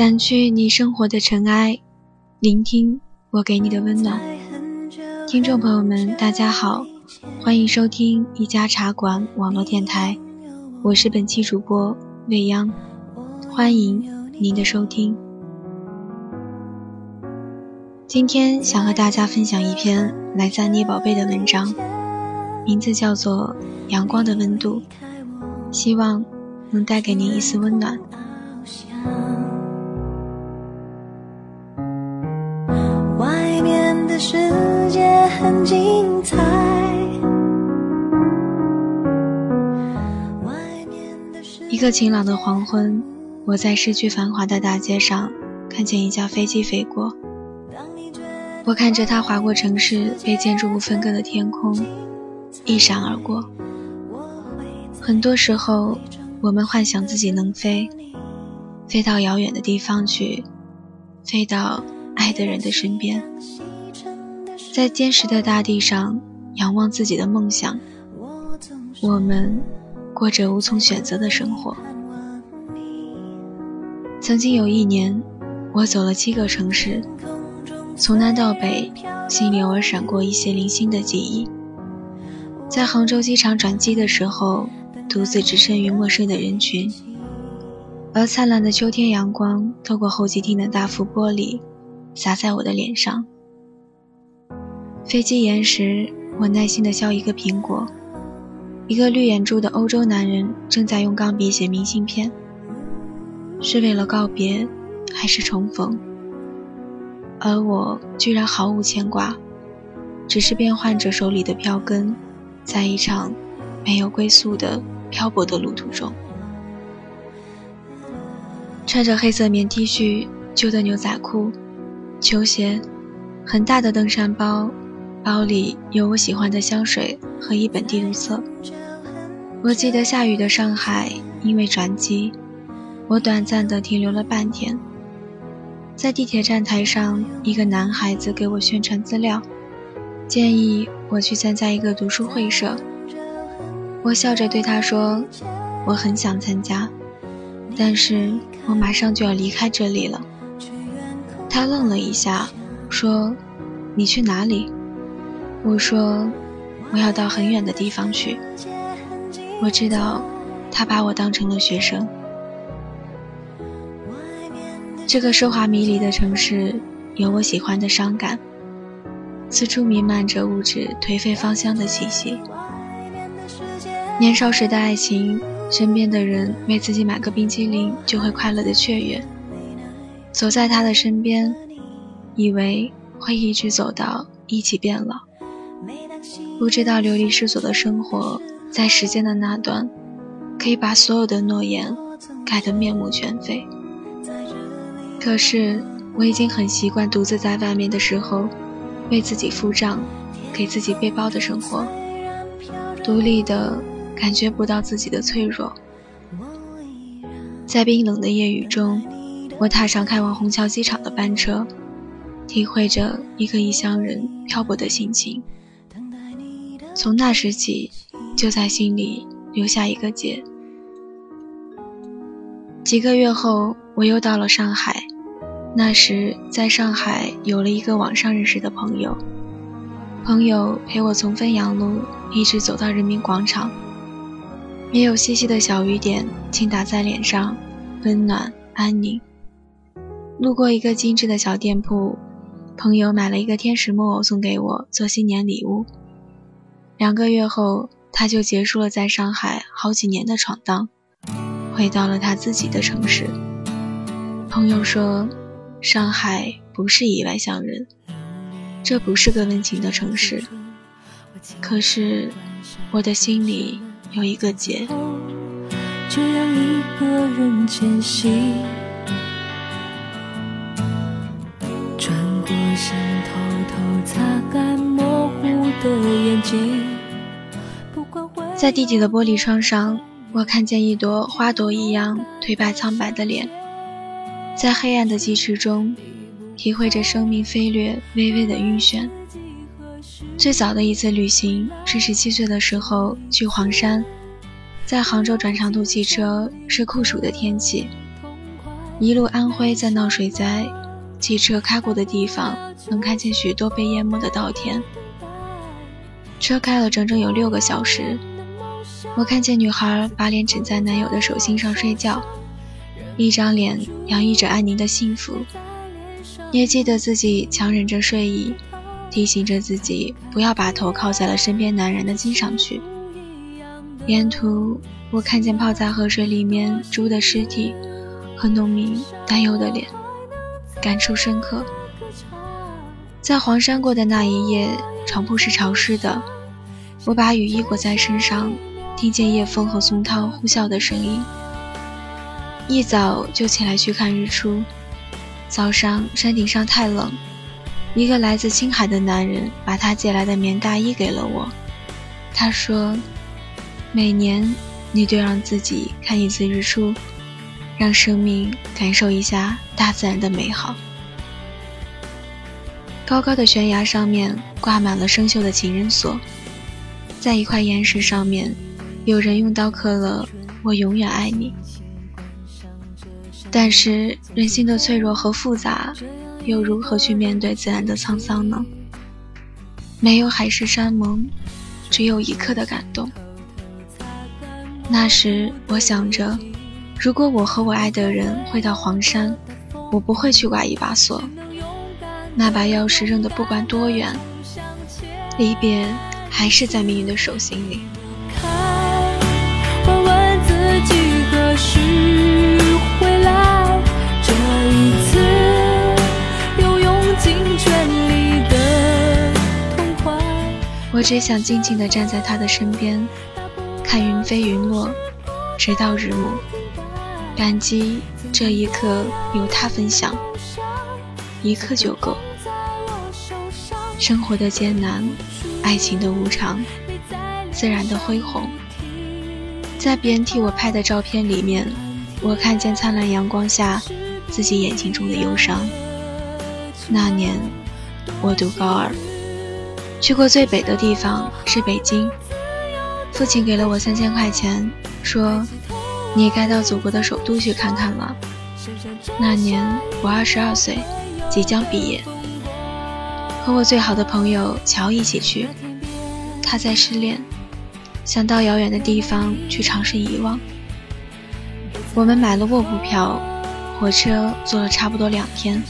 掸去你生活的尘埃，聆听我给你的温暖。听众朋友们，大家好，欢迎收听一家茶馆网络电台，我是本期主播未央，欢迎您的收听。今天想和大家分享一篇来自安妮宝贝的文章，名字叫做《阳光的温度》，希望能带给您一丝温暖。世界很精彩。一个晴朗的黄昏，我在市区繁华的大街上看见一架飞机飞过。我看着它划过城市被建筑物分割的天空，一闪而过。很多时候，我们幻想自己能飞，飞到遥远的地方去，飞到爱的人的身边。在坚实的大地上仰望自己的梦想，我们过着无从选择的生活。曾经有一年，我走了七个城市，从南到北，心里偶尔闪过一些零星的记忆。在杭州机场转机的时候，独自置身于陌生的人群，而灿烂的秋天阳光透过候机厅的大幅玻璃，洒在我的脸上。飞机延时，我耐心地削一个苹果。一个绿眼珠的欧洲男人正在用钢笔写明信片，是为了告别，还是重逢？而我居然毫无牵挂，只是变换着手里的票根，在一场没有归宿的漂泊的路途中，穿着黑色棉 T 恤、旧的牛仔裤、球鞋，很大的登山包。包里有我喜欢的香水和一本地图册。我记得下雨的上海，因为转机，我短暂的停留了半天。在地铁站台上，一个男孩子给我宣传资料，建议我去参加一个读书会社。我笑着对他说：“我很想参加，但是我马上就要离开这里了。”他愣了一下，说：“你去哪里？”我说：“我要到很远的地方去。”我知道，他把我当成了学生。这个奢华迷离的城市，有我喜欢的伤感，四处弥漫着物质颓废芳香的气息。年少时的爱情，身边的人为自己买个冰淇淋就会快乐的雀跃，走在他的身边，以为会一直走到一起变老。不知道流离失所的生活，在时间的那端，可以把所有的诺言改得面目全非。可是我已经很习惯独自在外面的时候，为自己付账，给自己背包的生活，独立的感觉不到自己的脆弱。在冰冷的夜雨中，我踏上开往虹桥机场的班车，体会着一个异乡人漂泊的心情。从那时起，就在心里留下一个结。几个月后，我又到了上海。那时，在上海有了一个网上认识的朋友，朋友陪我从汾阳路一直走到人民广场。没有细细的小雨点轻打在脸上，温暖安宁。路过一个精致的小店铺，朋友买了一个天使木偶送给我做新年礼物。两个月后，他就结束了在上海好几年的闯荡，回到了他自己的城市。朋友说，上海不是以外乡人，这不是个温情的城市。可是，我的心里有一个结。这样一个人前行，转过身，偷偷擦干模糊的眼睛。在地铁的玻璃窗上，我看见一朵花朵一样颓败苍白的脸，在黑暗的疾驰中，体会着生命飞掠微微的晕眩。最早的一次旅行是十七岁的时候去黄山，在杭州转长途汽车，是酷暑的天气，一路安徽在闹水灾，汽车开过的地方能看见许多被淹没的稻田。车开了整整有六个小时，我看见女孩把脸枕在男友的手心上睡觉，一张脸洋溢着安宁的幸福。也记得自己强忍着睡意，提醒着自己不要把头靠在了身边男人的肩上去。沿途，我看见泡在河水里面猪的尸体和农民担忧的脸，感触深刻。在黄山过的那一夜。床铺是潮湿的，我把雨衣裹在身上，听见叶枫和松涛呼啸的声音。一早就起来去看日出。早上山顶上太冷，一个来自青海的男人把他借来的棉大衣给了我。他说：“每年你都让自己看一次日出，让生命感受一下大自然的美好。”高高的悬崖上面挂满了生锈的情人锁，在一块岩石上面，有人用刀刻了“我永远爱你”。但是人性的脆弱和复杂，又如何去面对自然的沧桑呢？没有海誓山盟，只有一刻的感动。那时我想着，如果我和我爱的人会到黄山，我不会去挂一把锁。那把钥匙扔得不管多远，离别还是在命运的手心里。我只想静静地站在他的身边，看云飞云落，直到日暮，感激这一刻有他分享。一刻就够。生活的艰难，爱情的无常，自然的恢宏，在别人替我拍的照片里面，我看见灿烂阳光下自己眼睛中的忧伤。那年我读高二，去过最北的地方是北京。父亲给了我三千块钱，说：“你也该到祖国的首都去看看了。”那年我二十二岁。即将毕业，和我最好的朋友乔一起去。他在失恋，想到遥远的地方去尝试遗忘。我们买了卧铺票，火车坐了差不多两天。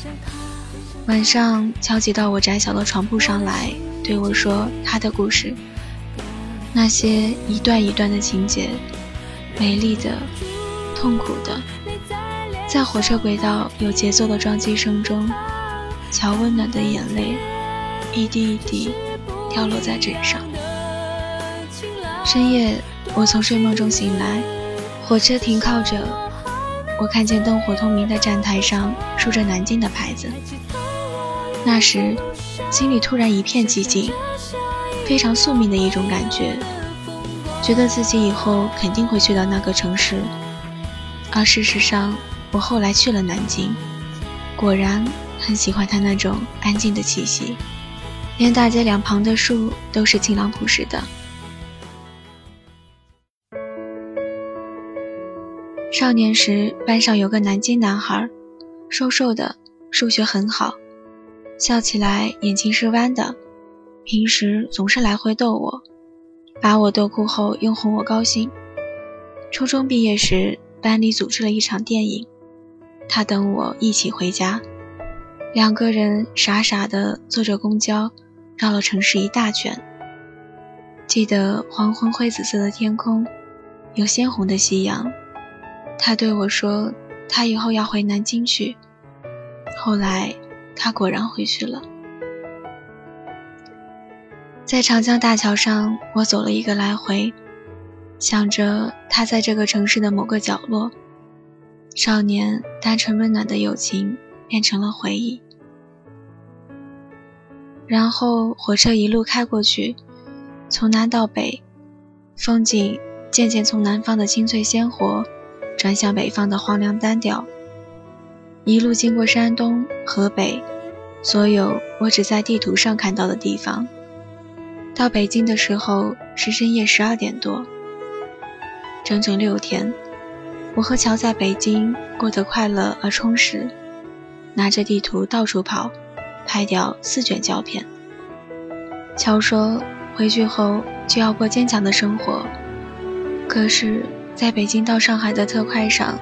晚上，乔挤到我窄小的床铺上来，对我说他的故事。那些一段一段的情节，美丽的，痛苦的。在火车轨道有节奏的撞击声中，乔温暖的眼泪一滴一滴掉落在枕上。深夜，我从睡梦中醒来，火车停靠着，我看见灯火通明的站台上竖着南京的牌子。那时，心里突然一片寂静，非常宿命的一种感觉，觉得自己以后肯定会去到那个城市，而事实上。我后来去了南京，果然很喜欢它那种安静的气息，连大街两旁的树都是清朗朴实的。少年时，班上有个南京男孩，瘦瘦的，数学很好，笑起来眼睛是弯的，平时总是来回逗我，把我逗哭后又哄我高兴。初中毕业时，班里组织了一场电影。他等我一起回家，两个人傻傻的坐着公交，绕了城市一大圈。记得黄昏灰紫色的天空，有鲜红的夕阳。他对我说，他以后要回南京去。后来，他果然回去了。在长江大桥上，我走了一个来回，想着他在这个城市的某个角落。少年单纯温暖的友情变成了回忆，然后火车一路开过去，从南到北，风景渐渐从南方的青翠鲜活转向北方的荒凉单调。一路经过山东、河北，所有我只在地图上看到的地方。到北京的时候是深夜十二点多，整整六天。我和乔在北京过得快乐而充实，拿着地图到处跑，拍掉四卷胶片。乔说回去后就要过坚强的生活，可是在北京到上海的特快上，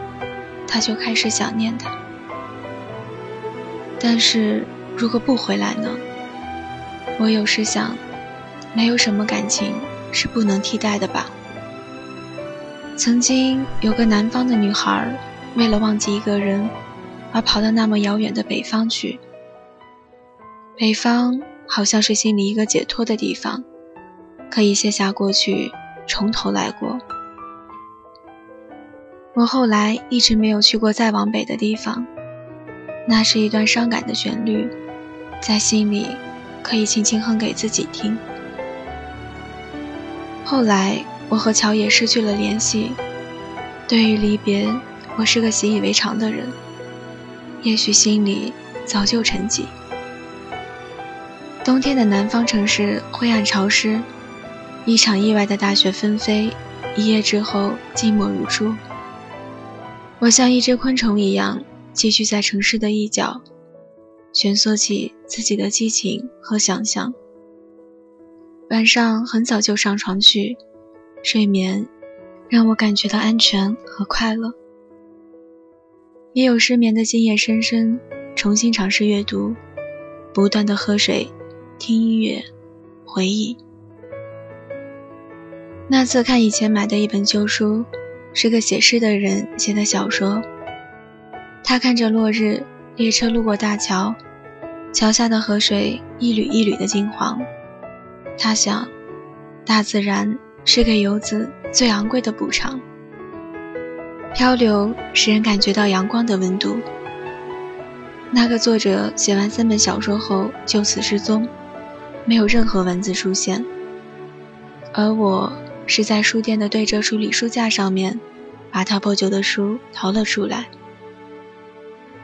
他就开始想念他。但是如果不回来呢？我有时想，没有什么感情是不能替代的吧。曾经有个南方的女孩，为了忘记一个人，而跑到那么遥远的北方去。北方好像是心里一个解脱的地方，可以卸下过去，从头来过。我后来一直没有去过再往北的地方，那是一段伤感的旋律，在心里可以轻轻哼给自己听。后来。我和乔也失去了联系。对于离别，我是个习以为常的人，也许心里早就沉寂。冬天的南方城市灰暗潮湿，一场意外的大雪纷飞，一夜之后寂寞如初。我像一只昆虫一样寄居在城市的一角，蜷缩起自己的激情和想象。晚上很早就上床去。睡眠让我感觉到安全和快乐，也有失眠的今夜深深重新尝试阅读，不断的喝水，听音乐，回忆。那次看以前买的一本旧书，是个写诗的人写的小说。他看着落日，列车路过大桥，桥下的河水一缕一缕的金黄。他想，大自然。是给游子最昂贵的补偿。漂流使人感觉到阳光的温度。那个作者写完三本小说后就此失踪，没有任何文字出现。而我是在书店的对折处理书架上面，把他破旧的书淘了出来。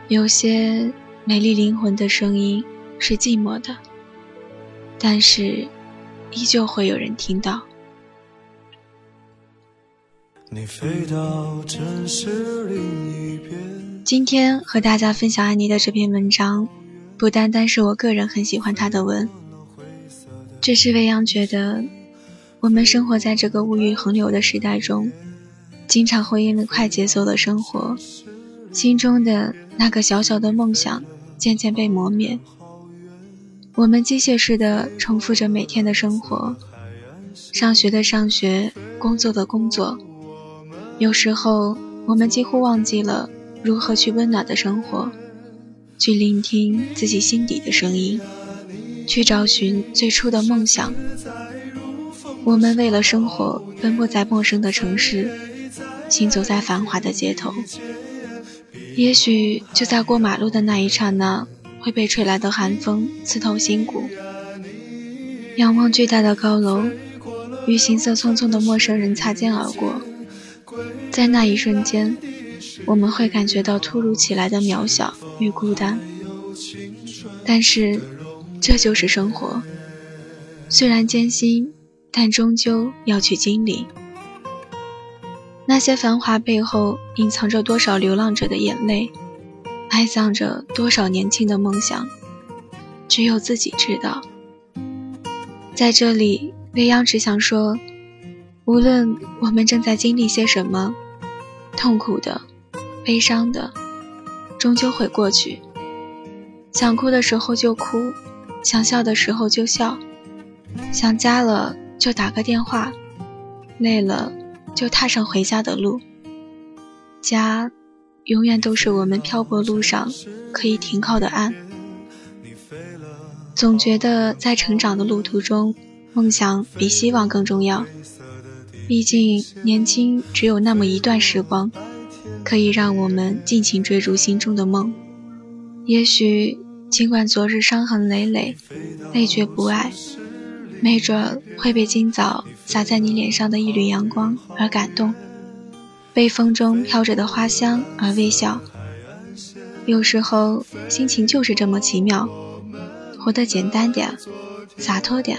有些美丽灵魂的声音是寂寞的，但是依旧会有人听到。你飞到城市另一边。今天和大家分享安妮的这篇文章，不单单是我个人很喜欢她的文，这是未央觉得，我们生活在这个物欲横流的时代中，经常会因为快节奏的生活，心中的那个小小的梦想渐渐被磨灭。我们机械式的重复着每天的生活，上学的上学，工作的工作。有时候，我们几乎忘记了如何去温暖的生活，去聆听自己心底的声音，去找寻最初的梦想。我们为了生活奔波在陌生的城市，行走在繁华的街头。也许就在过马路的那一刹那，会被吹来的寒风刺痛心骨。仰望巨大的高楼，与行色匆匆的陌生人擦肩而过。在那一瞬间，我们会感觉到突如其来的渺小与孤单。但是，这就是生活。虽然艰辛，但终究要去经历。那些繁华背后，隐藏着多少流浪者的眼泪，埋葬着多少年轻的梦想，只有自己知道。在这里，未央只想说，无论我们正在经历些什么。痛苦的、悲伤的，终究会过去。想哭的时候就哭，想笑的时候就笑，想家了就打个电话，累了就踏上回家的路。家，永远都是我们漂泊路上可以停靠的岸。总觉得在成长的路途中，梦想比希望更重要。毕竟年轻只有那么一段时光，可以让我们尽情追逐心中的梦。也许尽管昨日伤痕累累，累觉不爱，没准会被今早洒在你脸上的一缕阳光而感动，被风中飘着的花香而微笑。有时候心情就是这么奇妙，活得简单点，洒脱点，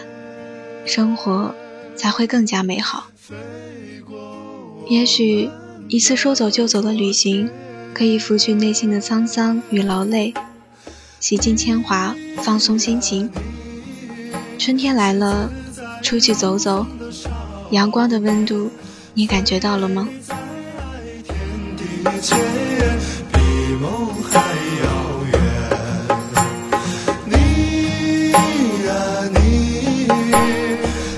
生活才会更加美好。也许一次说走就走的旅行，可以拂去内心的沧桑与劳累，洗尽铅华，放松心情。春天来了，出去走走，阳光的温度，你感觉到了吗？你啊你，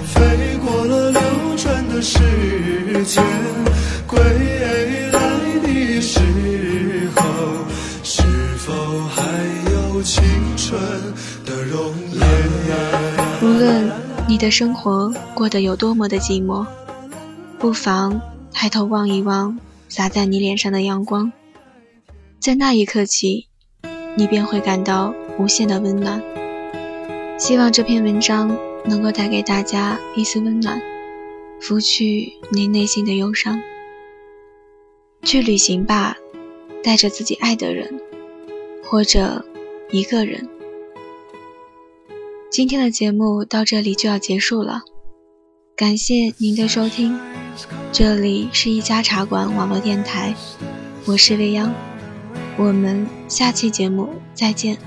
飞过了流转的时间，归来的时候，是否还有青春的容？无论你的生活过得有多么的寂寞，不妨抬头望一望洒在你脸上的阳光，在那一刻起，你便会感到无限的温暖。希望这篇文章能够带给大家一丝温暖，拂去你内心的忧伤。去旅行吧，带着自己爱的人，或者一个人。今天的节目到这里就要结束了，感谢您的收听，这里是一家茶馆网络电台，我是未央，我们下期节目再见。